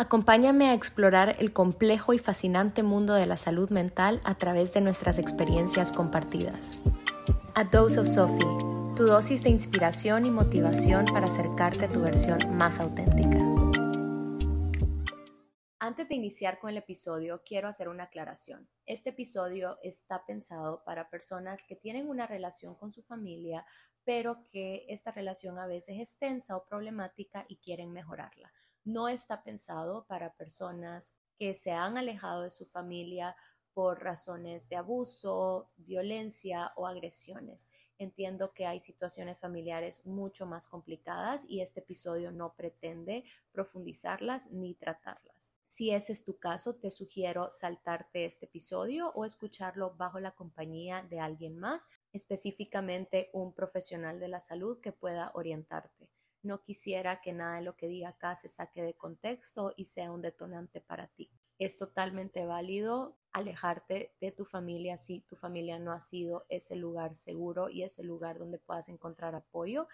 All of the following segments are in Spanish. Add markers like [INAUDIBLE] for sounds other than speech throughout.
Acompáñame a explorar el complejo y fascinante mundo de la salud mental a través de nuestras experiencias compartidas. A Dose of Sophie, tu dosis de inspiración y motivación para acercarte a tu versión más auténtica. Antes de iniciar con el episodio, quiero hacer una aclaración. Este episodio está pensado para personas que tienen una relación con su familia, pero que esta relación a veces es tensa o problemática y quieren mejorarla no está pensado para personas que se han alejado de su familia por razones de abuso, violencia o agresiones. Entiendo que hay situaciones familiares mucho más complicadas y este episodio no pretende profundizarlas ni tratarlas. Si ese es tu caso, te sugiero saltarte este episodio o escucharlo bajo la compañía de alguien más, específicamente un profesional de la salud que pueda orientarte. No quisiera que nada de lo que diga acá se saque de contexto y sea un detonante para ti. Es totalmente válido alejarte de tu familia si tu familia no ha sido ese lugar seguro y ese lugar donde puedas encontrar apoyo.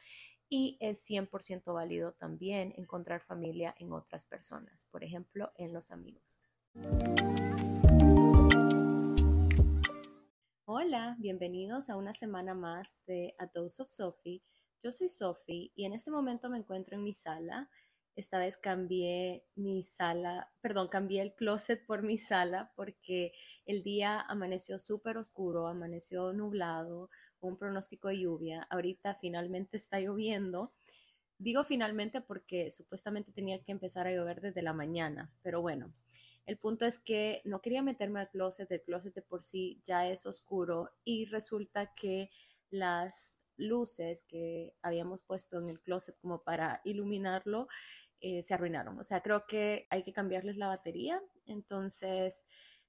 Y es 100% válido también encontrar familia en otras personas, por ejemplo, en los amigos. Hola, bienvenidos a una semana más de A Dose of Sophie yo soy Sophie y en este momento me encuentro en mi sala. Esta vez cambié mi sala, perdón, cambié el closet por mi sala porque el día amaneció súper oscuro, amaneció nublado, un pronóstico de lluvia. Ahorita finalmente está lloviendo. Digo finalmente porque supuestamente tenía que empezar a llover desde la mañana, pero bueno, el punto es que no quería meterme al closet, el closet de por sí ya es oscuro y resulta que las luces que habíamos puesto en el closet como para iluminarlo eh, se arruinaron. O sea, creo que hay que cambiarles la batería. Entonces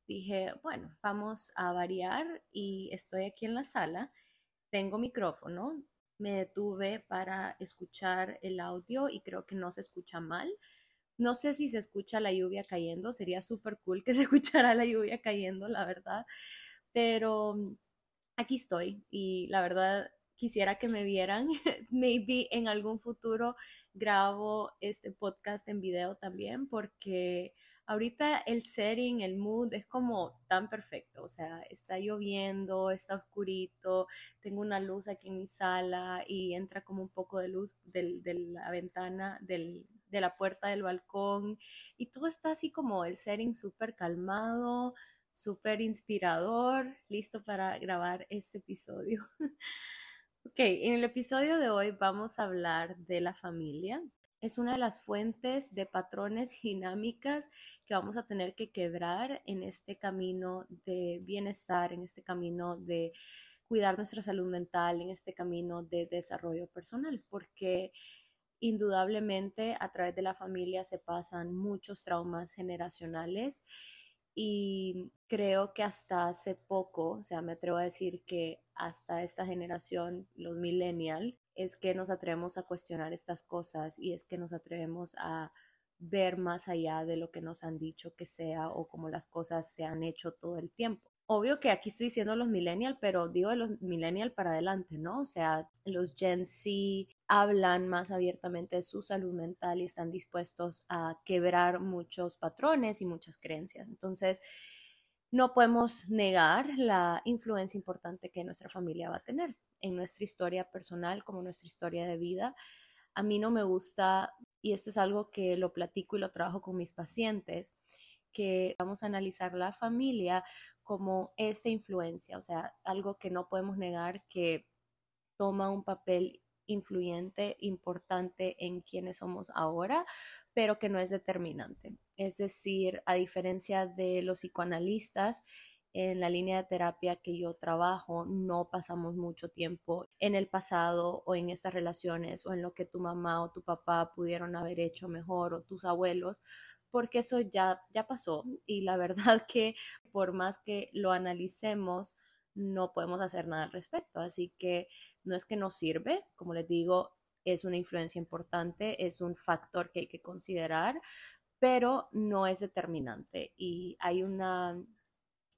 dije, bueno, vamos a variar y estoy aquí en la sala. Tengo micrófono. Me detuve para escuchar el audio y creo que no se escucha mal. No sé si se escucha la lluvia cayendo, sería súper cool que se [LAUGHS] escuchara la lluvia cayendo, la verdad. Pero aquí estoy y la verdad quisiera que me vieran. [LAUGHS] Maybe en algún futuro grabo este podcast en video también porque ahorita el setting, el mood es como tan perfecto, o sea, está lloviendo, está oscurito, tengo una luz aquí en mi sala y entra como un poco de luz de la ventana, del, de la puerta del balcón y todo está así como el setting súper calmado, súper inspirador, listo para grabar este episodio. [LAUGHS] Ok, en el episodio de hoy vamos a hablar de la familia. Es una de las fuentes de patrones [LAUGHS] dinámicas que vamos a tener que quebrar en este camino de bienestar, en este camino de cuidar nuestra salud mental, en este camino de desarrollo personal, porque indudablemente a través de la familia se pasan muchos traumas generacionales y creo que hasta hace poco, o sea, me atrevo a decir que hasta esta generación, los millennial, es que nos atrevemos a cuestionar estas cosas y es que nos atrevemos a ver más allá de lo que nos han dicho que sea o como las cosas se han hecho todo el tiempo obvio que aquí estoy diciendo los millennial, pero digo de los millennial para adelante, ¿no? O sea, los Gen Z hablan más abiertamente de su salud mental y están dispuestos a quebrar muchos patrones y muchas creencias. Entonces, no podemos negar la influencia importante que nuestra familia va a tener en nuestra historia personal como nuestra historia de vida. A mí no me gusta, y esto es algo que lo platico y lo trabajo con mis pacientes, que vamos a analizar la familia como esta influencia, o sea, algo que no podemos negar que toma un papel influyente, importante en quienes somos ahora, pero que no es determinante. Es decir, a diferencia de los psicoanalistas, en la línea de terapia que yo trabajo, no pasamos mucho tiempo en el pasado o en estas relaciones o en lo que tu mamá o tu papá pudieron haber hecho mejor o tus abuelos, porque eso ya, ya pasó y la [LAUGHS] verdad que por más que lo analicemos, no podemos hacer nada al respecto. Así que no es que no sirve, como les digo, es una influencia importante, es un factor que hay que considerar, pero no es determinante. Y hay una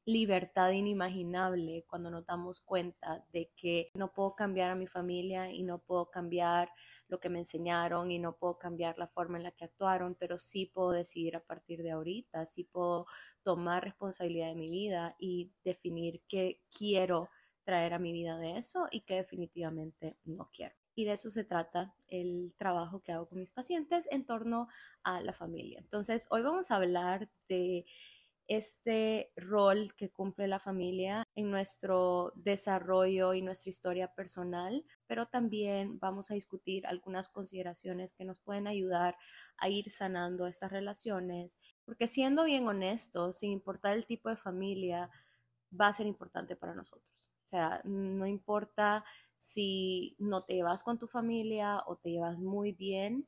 libertad inimaginable cuando nos damos cuenta de que no puedo cambiar a mi familia y no puedo cambiar lo que me enseñaron y no puedo cambiar la forma en la que actuaron, pero sí puedo decidir a partir de ahorita, sí puedo tomar responsabilidad de mi vida y definir qué quiero traer a mi vida de eso y qué definitivamente no quiero. Y de eso se trata el trabajo que hago con mis pacientes en torno a la familia. Entonces, hoy vamos a hablar de este rol que cumple la familia en nuestro desarrollo y nuestra historia personal, pero también vamos a discutir algunas consideraciones que nos pueden ayudar a ir sanando estas relaciones, porque siendo bien honestos, sin importar el tipo de familia, va a ser importante para nosotros. O sea, no importa si no te llevas con tu familia o te llevas muy bien,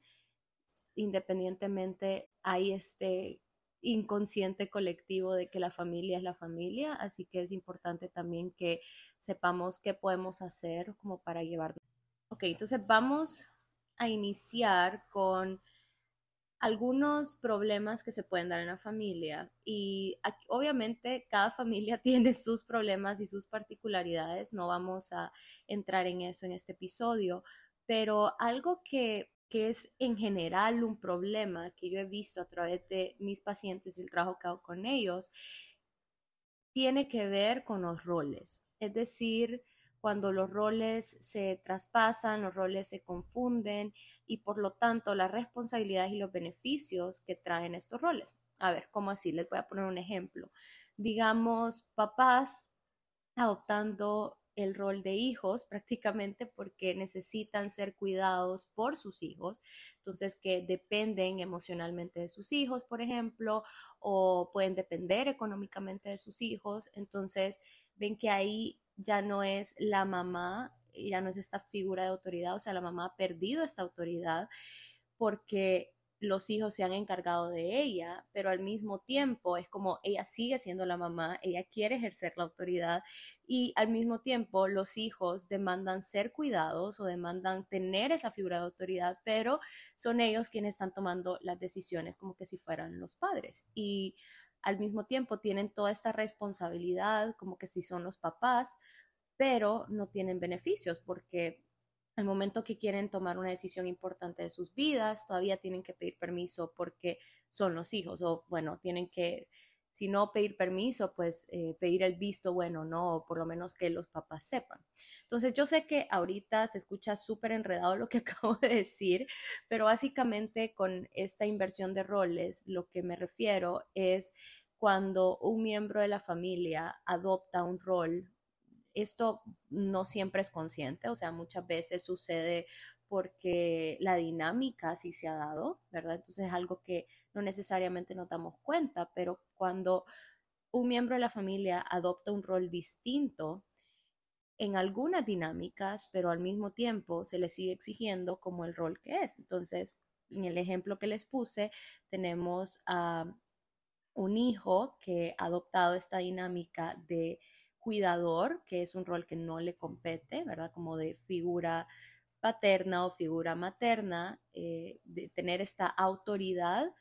independientemente hay este inconsciente colectivo de que la familia es la familia, así que es importante también que sepamos qué podemos hacer como para llevar. Ok, entonces vamos a iniciar con algunos problemas que se pueden dar en la familia y obviamente cada familia [LAUGHS] tiene sus problemas y sus particularidades, no vamos a entrar en eso en este episodio, pero algo que que es en general un problema que yo he visto a través de mis pacientes y el trabajo que hago con ellos, tiene que ver con los roles. Es decir, cuando los roles se traspasan, los roles se confunden y por lo tanto las responsabilidades y los beneficios que traen estos roles. A ver, ¿cómo así? Les voy a poner un ejemplo. Digamos, papás adoptando el rol de hijos [LAUGHS] prácticamente porque necesitan ser cuidados por sus hijos, entonces que dependen emocionalmente de sus hijos, por ejemplo, o pueden depender económicamente de sus hijos, entonces ven que ahí ya no es la mamá, ya no es esta figura de autoridad, o sea, la mamá ha perdido esta autoridad porque los hijos se han encargado de ella, pero al mismo tiempo es como ella sigue siendo la mamá, ella quiere ejercer la autoridad y al mismo tiempo los hijos demandan ser cuidados o demandan tener esa figura de autoridad, pero son ellos quienes están tomando las decisiones como que si fueran los padres. Y al mismo tiempo tienen toda esta responsabilidad como que si son los papás, pero no tienen beneficios porque al momento que quieren tomar una decisión importante de sus vidas, todavía tienen que pedir permiso porque son los hijos o bueno, tienen que, si no pedir permiso, pues eh, pedir el visto bueno, ¿no? Por lo menos que los papás sepan. Entonces yo sé que ahorita se escucha súper enredado lo que [LAUGHS] acabo de decir, pero básicamente con esta inversión de roles, lo que me refiero es cuando un miembro de la familia adopta un rol esto no siempre es consciente, o sea, muchas veces sucede porque la dinámica sí se ha dado, ¿verdad? Entonces es algo que no necesariamente nos damos cuenta, pero cuando un miembro de la familia adopta un rol distinto en algunas dinámicas, pero al mismo tiempo se le sigue exigiendo como el rol que es. Entonces, en el ejemplo que les puse, tenemos a un hijo que ha adoptado esta dinámica de cuidador, que es un rol que no le compete, ¿verdad? Como de figura paterna o figura materna, eh, de tener esta autoridad,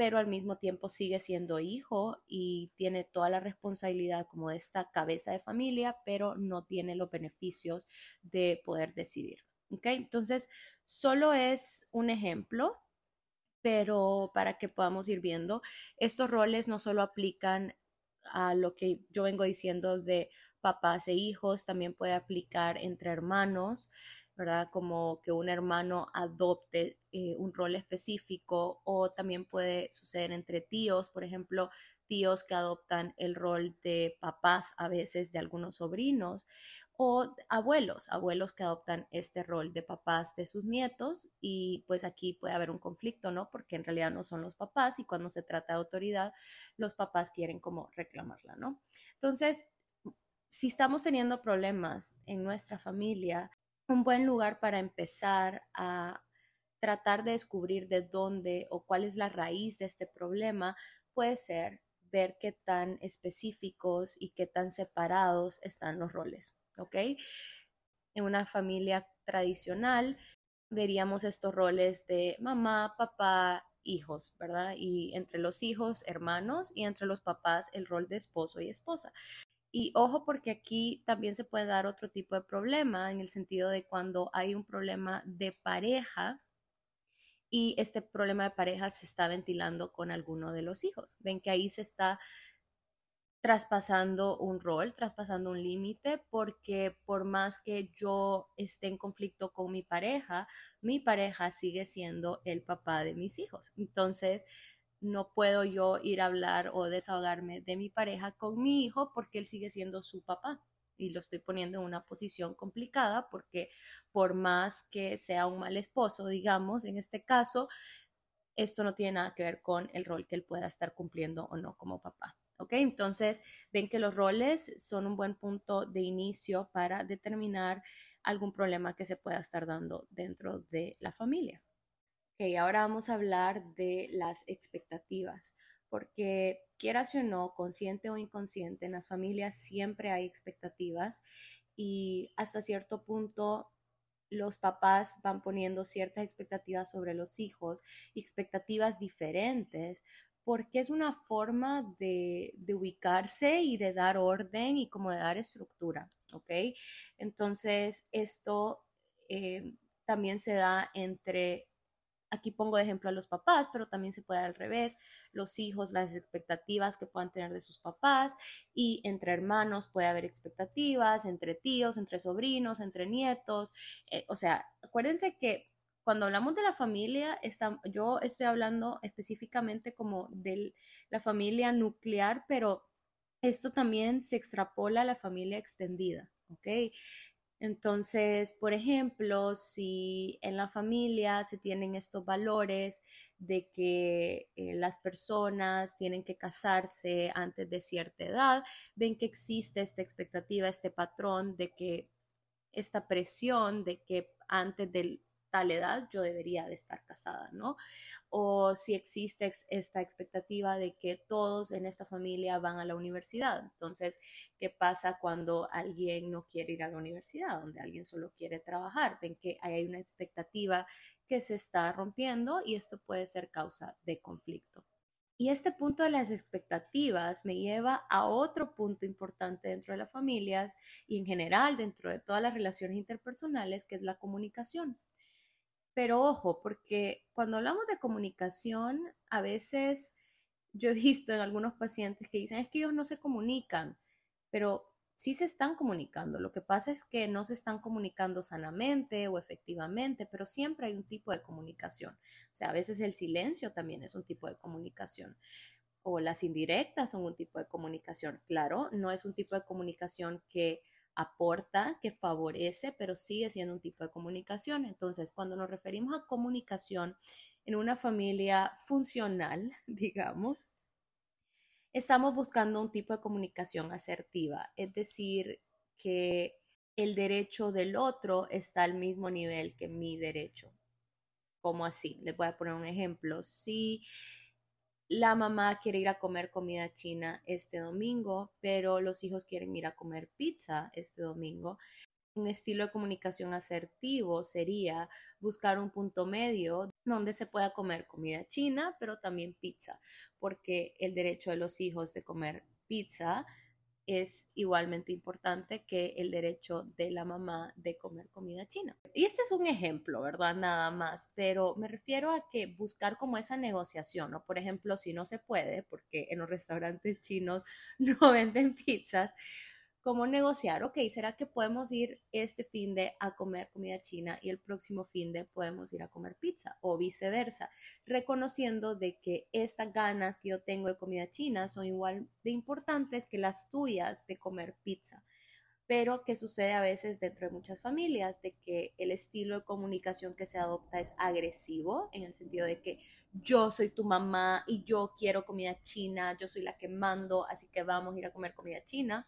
pero al mismo tiempo sigue siendo hijo y tiene toda la responsabilidad como de esta cabeza de familia, pero no tiene los beneficios de poder decidir. ¿Ok? Entonces, solo es un ejemplo, pero para que podamos ir viendo, estos roles no solo aplican a lo que yo vengo diciendo de papás e hijos, también puede aplicar entre hermanos, ¿verdad? Como que un hermano adopte eh, un rol específico o también puede suceder entre tíos, por ejemplo, tíos que adoptan el rol de papás a veces de algunos sobrinos o abuelos, abuelos que adoptan este rol de papás de sus nietos y pues aquí puede haber un conflicto, ¿no? Porque en realidad no son los papás y cuando se trata de autoridad, los papás quieren como reclamarla, ¿no? Entonces, si estamos teniendo problemas en nuestra familia, un buen lugar para empezar a tratar de descubrir de dónde o cuál es la raíz de este problema puede ser ver qué tan específicos y qué tan separados están los roles. ¿ok? En una familia tradicional veríamos estos roles de mamá, papá, hijos, ¿verdad? Y entre los hijos, hermanos, y entre los papás, el rol de esposo y esposa. Y ojo porque aquí también se puede dar otro tipo de problema en el sentido de cuando hay un problema de pareja y este problema de pareja se está ventilando con alguno de los hijos. Ven que ahí se está traspasando un rol, traspasando un límite, porque por más que yo esté en conflicto con mi pareja, mi pareja sigue siendo el papá de mis hijos. Entonces, no puedo yo ir a hablar o desahogarme de mi pareja con mi hijo porque él sigue siendo su papá. Y lo estoy poniendo en una posición complicada porque por más que sea un mal esposo, digamos, en este caso, esto no tiene nada que ver con el rol que él pueda estar cumpliendo o no como papá. ¿Ok? Entonces, ven que los roles son un buen punto de inicio para determinar algún problema que se pueda estar dando dentro de la familia. Ok, ahora vamos a hablar de las expectativas, porque quieras o no, consciente o inconsciente, en las familias siempre hay expectativas y hasta cierto punto los papás van poniendo ciertas expectativas sobre los hijos, expectativas diferentes, porque es una forma de, ubicarse y de dar orden y como de dar estructura, ¿ok? Entonces, esto eh, también se da entre aquí pongo de ejemplo a los papás, pero también se puede al revés, los hijos, las expectativas que puedan tener de sus papás y entre hermanos puede haber expectativas, entre tíos, entre sobrinos, entre nietos, eh, o sea, acuérdense que cuando hablamos de la familia, yo estoy hablando específicamente como de la familia nuclear, pero esto también se extrapola a la familia extendida, ¿ok? Entonces, por ejemplo, si en la familia se tienen estos valores de que eh, las personas tienen que casarse antes de cierta edad, ven que existe esta expectativa, este patrón de que esta presión de que antes del tal edad yo debería de estar casada, ¿no? O si existe esta expectativa de que todos en esta familia van a la universidad. Entonces, ¿qué pasa cuando alguien no quiere ir a la universidad, donde alguien solo quiere trabajar? Ven que hay una expectativa que se está rompiendo y esto puede ser causa de conflicto. Y este punto de las expectativas me lleva a otro punto importante dentro de las familias y en general dentro de todas las relaciones interpersonales, que es la comunicación. Pero ojo, porque cuando hablamos de comunicación, a veces yo he visto en algunos pacientes que dicen, es que ellos no se comunican, pero sí se están comunicando. Lo que pasa es que no se están comunicando sanamente o efectivamente, pero siempre hay un tipo de comunicación. O sea, a veces el silencio también es un tipo de comunicación. O las indirectas son un tipo de comunicación. Claro, no es un tipo de comunicación que aporta, que favorece, pero sigue siendo un tipo de comunicación. Entonces, cuando nos referimos a comunicación en una familia funcional, [LAUGHS] digamos, estamos buscando un tipo de comunicación asertiva, es decir, que el derecho del otro está al mismo nivel que mi derecho. ¿Cómo así? Les voy a poner un ejemplo. Si la mamá quiere ir a comer comida china este domingo, pero los hijos quieren ir a comer pizza este domingo. Un estilo de comunicación asertivo sería buscar un punto medio donde se pueda comer comida china, pero también pizza, porque el derecho de los hijos de comer pizza es igualmente importante que el derecho de la mamá de comer comida china. Y este es un ejemplo, ¿verdad? Nada más, pero me refiero a que buscar como esa negociación, ¿no? Por ejemplo, si no se puede, porque en los restaurantes chinos [LAUGHS] no venden pizzas, cómo negociar, ok, ¿será que podemos ir este fin de a comer comida china y el próximo fin de podemos ir a comer pizza o viceversa? Reconociendo de que estas ganas que yo tengo de comida china son igual de importantes que las tuyas de comer pizza. Pero que sucede a veces dentro de muchas familias de que el estilo de comunicación que se adopta es agresivo, en el sentido de que yo soy tu mamá y yo quiero comida china, yo soy la que mando, así que vamos a ir a comer comida china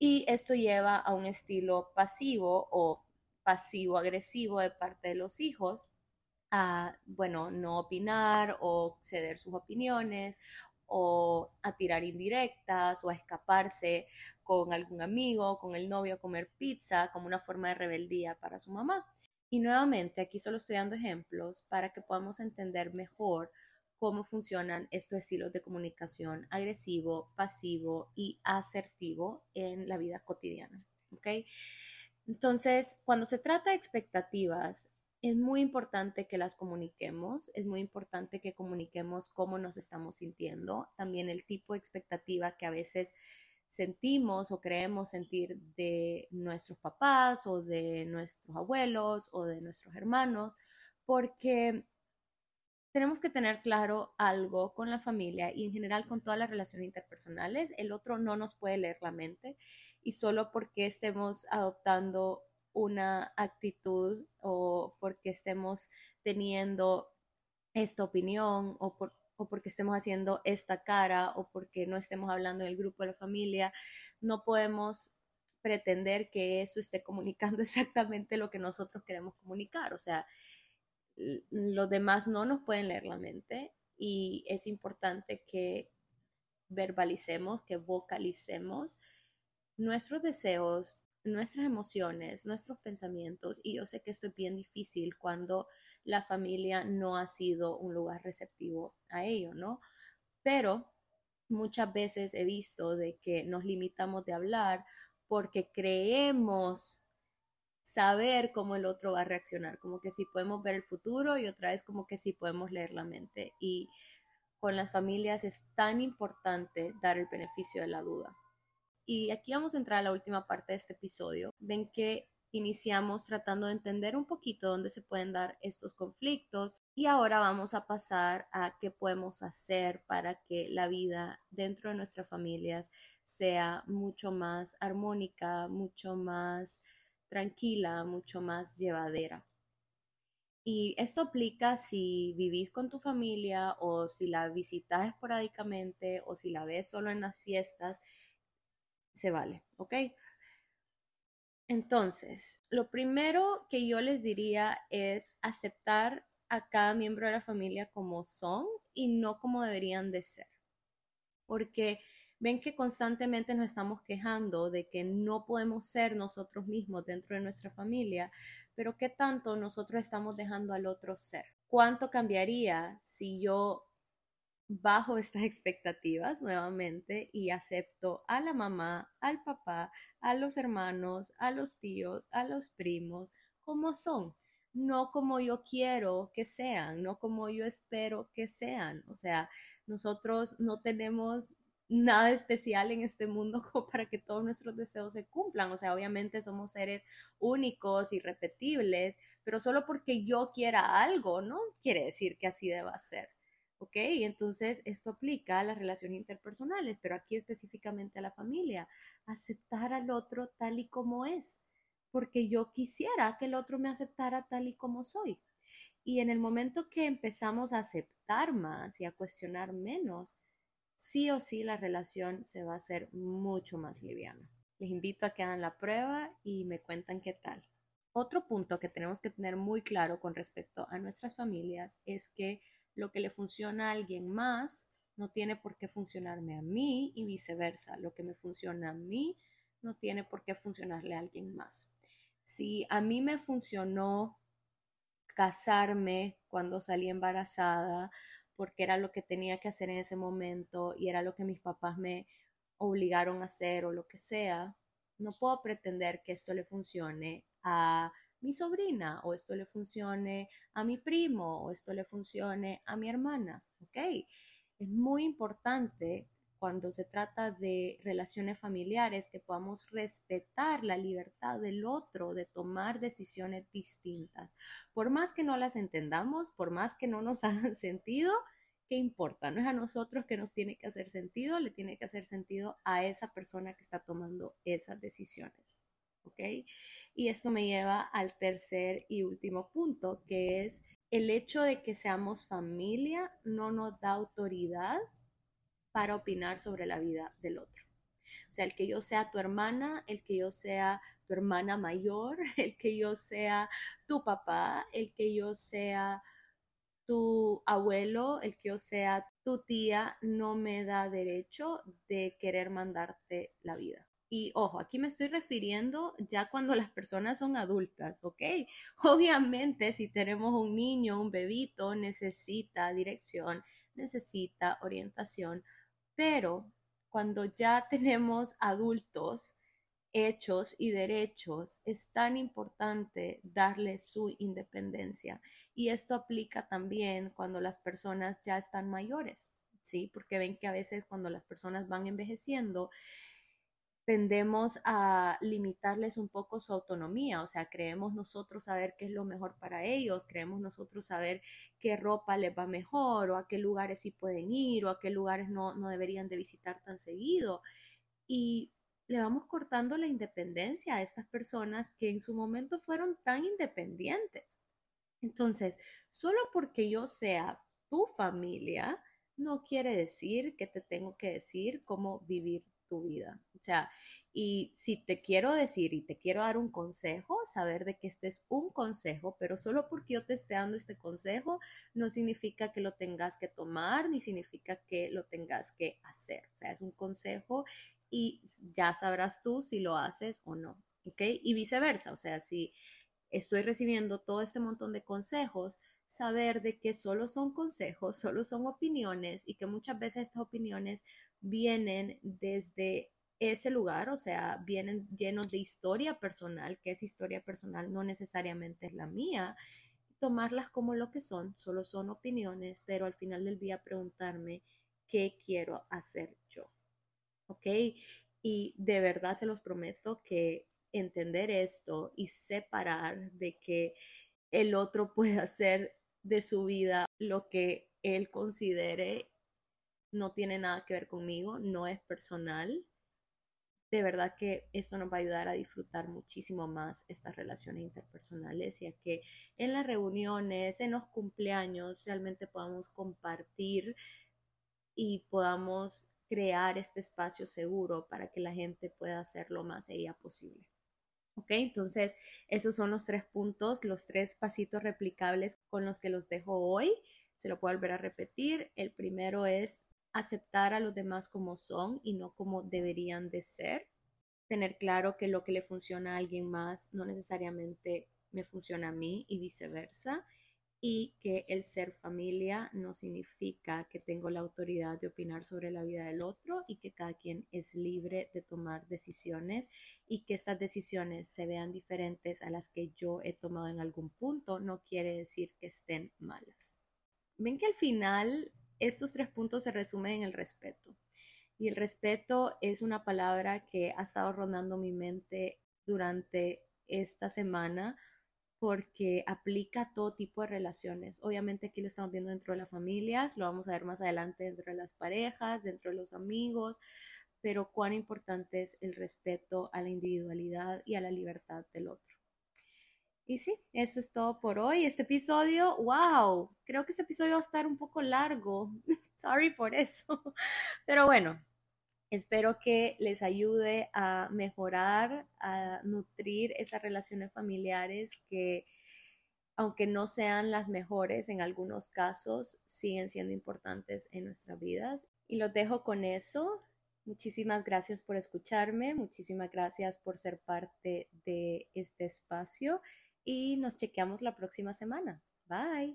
y esto lleva a un estilo pasivo o pasivo-agresivo de parte de los hijos a, bueno, no opinar o ceder sus opiniones o a tirar indirectas o a escaparse con algún amigo, con el novio a comer pizza como una forma de rebeldía para su mamá. Y nuevamente, aquí solo estoy dando ejemplos para que podamos entender mejor cómo funcionan estos estilos de comunicación agresivo, pasivo y asertivo en la vida cotidiana. ¿ok? Entonces, cuando se trata de expectativas, es muy importante que las comuniquemos, es muy importante que comuniquemos cómo nos estamos sintiendo, también el tipo de expectativa que a veces sentimos o creemos sentir de nuestros papás o de nuestros abuelos o de nuestros hermanos, porque tenemos que tener claro algo con la familia y en general con todas las relaciones interpersonales. El otro no nos puede leer la mente y solo porque estemos adoptando una actitud o porque estemos teniendo esta opinión o, o porque estemos haciendo esta cara o porque no estemos hablando en el grupo de la familia, no podemos pretender que eso esté comunicando [LAUGHS] exactamente lo que nosotros queremos comunicar. O sea, los demás no nos pueden leer la mente y es importante que verbalicemos, que vocalicemos nuestros deseos, nuestras emociones, nuestros pensamientos. Y yo sé que esto es bien difícil cuando la familia no ha sido un lugar receptivo a ello, ¿no? Pero muchas veces he visto de que nos limitamos de hablar porque creemos saber cómo el otro va a reaccionar, como que si podemos ver el futuro y otra vez como que si podemos leer la mente. Y con las familias es tan importante dar el beneficio de la duda. Y aquí vamos a entrar a la última parte de este episodio. Ven que iniciamos tratando de entender un poquito dónde se pueden dar estos conflictos y ahora vamos a pasar a qué podemos hacer para que la vida dentro de nuestras familias sea mucho más armónica, mucho más tranquila, mucho más llevadera. Y esto aplica si vivís con tu familia o si la visitas esporádicamente o si la ves solo en las fiestas se vale, ¿ok? Entonces, lo primero que yo les diría es aceptar a cada miembro de la familia como son y no como deberían de ser. Porque ven que constantemente nos estamos quejando de que no podemos ser nosotros mismos dentro de nuestra familia, pero ¿qué tanto nosotros estamos dejando al otro ser? ¿Cuánto cambiaría si yo bajo estas [LAUGHS] expectativas nuevamente y acepto a la mamá, al papá, a los hermanos, a los tíos, a los primos, como son, no como yo quiero que sean, no como yo espero que sean. O sea, nosotros no tenemos nada especial en este mundo [LAUGHS] como para que todos nuestros deseos se cumplan. O sea, obviamente somos seres únicos, irrepetibles, pero solo porque yo quiera algo no quiere decir que así deba ser. ¿ok? Entonces, esto aplica a las relaciones interpersonales, pero aquí específicamente a la familia. Aceptar al otro tal y como es, porque yo quisiera que el otro me aceptara tal y como soy. Y en el momento que empezamos a aceptar más y a cuestionar menos, sí o sí la relación se va a hacer mucho más liviana. Les invito a que hagan la prueba y me cuentan qué tal. Otro punto que tenemos que tener muy claro con respecto a nuestras familias es que lo que le funciona a alguien más no tiene por qué funcionarme a mí y viceversa. Lo que me funciona a mí no tiene por qué funcionarle a alguien más. Si a mí me funcionó casarme cuando salí embarazada, porque era lo que tenía que hacer en ese momento y era lo que mis papás me obligaron a hacer o lo que sea, no puedo pretender que esto le funcione a mi sobrina o esto le funcione a mi primo o esto le funcione a mi hermana, ¿ok? Es muy importante cuando se trata de relaciones familiares que podamos respetar la libertad del otro de tomar decisiones distintas. Por más que no las entendamos, por más que no nos [LAUGHS] hagan sentido, ¿qué importa? No es a nosotros que nos tiene que hacer sentido, le tiene que hacer sentido a esa persona que está tomando esas decisiones. ¿Ok? Y esto me lleva al tercer y último punto, que es el hecho de que seamos familia no nos da autoridad para opinar sobre la vida del otro. O sea, el que yo sea tu hermana, el que yo sea tu hermana mayor, [LAUGHS] el que yo sea tu papá, el que yo sea tu abuelo, el que yo sea tu tía, no me da derecho de querer mandarte la vida. Y ojo, aquí me estoy refiriendo ya cuando las personas son adultas, ¿ok? [LAUGHS] Obviamente, si tenemos un niño, un bebito, necesita dirección, necesita orientación, pero cuando ya tenemos adultos hechos y derechos, es tan importante darles su independencia. Y esto aplica también cuando las personas ya están mayores, ¿sí? Porque ven que a veces cuando las personas van envejeciendo, tendemos a limitarles un poco su autonomía, o sea, creemos nosotros saber qué es lo mejor para ellos, creemos nosotros saber qué ropa les va mejor o a qué lugares sí pueden ir o a qué lugares no, no deberían de visitar tan seguido. Y le vamos cortando la independencia a estas personas que en su momento fueron tan independientes. Entonces, solo porque yo sea tu familia, no quiere decir que te tengo que decir cómo vivir tu vida. O sea, y si te quiero decir y te quiero dar un consejo, saber de que este es un consejo, pero solo porque yo te esté dando este consejo no significa que lo tengas que tomar ni significa que lo tengas que hacer. O sea, es un consejo y ya sabrás tú si lo haces o no. ¿Ok? Y viceversa. O sea, si estoy recibiendo todo este montón de consejos, saber de que solo son consejos, [LAUGHS] solo son opiniones y que muchas veces estas opiniones vienen desde ese lugar, o sea, vienen llenos de historia personal, que esa historia personal no necesariamente es la mía, tomarlas como lo que son, solo son opiniones, pero al final del día preguntarme qué quiero hacer yo. ¿Ok? Y de verdad se los prometo que entender esto y separar de que el otro [LAUGHS] puede hacer de su vida lo que él considere no tiene nada que ver conmigo, no es personal. De verdad que esto nos va a ayudar a disfrutar muchísimo más estas relaciones interpersonales y a que en las reuniones, en los cumpleaños, realmente podamos compartir y podamos crear este espacio seguro para que la gente pueda hacer lo más ella posible. ¿Ok? Entonces, esos son los tres puntos, los tres pasitos replicables con los que los dejo hoy. Se lo puedo volver a repetir. El primero es aceptar a los demás como son y no como deberían de ser. Tener claro que lo que le funciona a alguien más no necesariamente me funciona a mí y viceversa y que el ser familia no significa que tengo la autoridad de opinar sobre la vida del otro y que cada quien es libre de tomar decisiones y que estas decisiones se vean diferentes a las que yo he tomado en algún punto no quiere decir que estén malas. Ven que al final estos tres puntos se resumen en el respeto. Y el respeto es una palabra que ha estado rondando mi mente durante esta semana porque aplica a todo tipo de relaciones. Obviamente aquí lo estamos viendo dentro de las familias, lo vamos a ver más adelante dentro de las parejas, dentro de los amigos, pero cuán importante es el respeto a la individualidad y a la libertad del otro. Y sí, eso es todo por hoy. Este episodio, wow, creo que este episodio va a estar un poco largo. [LAUGHS] Sorry por eso. [LAUGHS] Pero bueno, Espero que les ayude a mejorar, a nutrir esas relaciones familiares que, aunque no sean las mejores en algunos casos, siguen siendo importantes en nuestras vidas. Y los dejo con eso. Muchísimas gracias por escucharme, muchísimas gracias por ser parte de este espacio y nos chequeamos la próxima semana. Bye.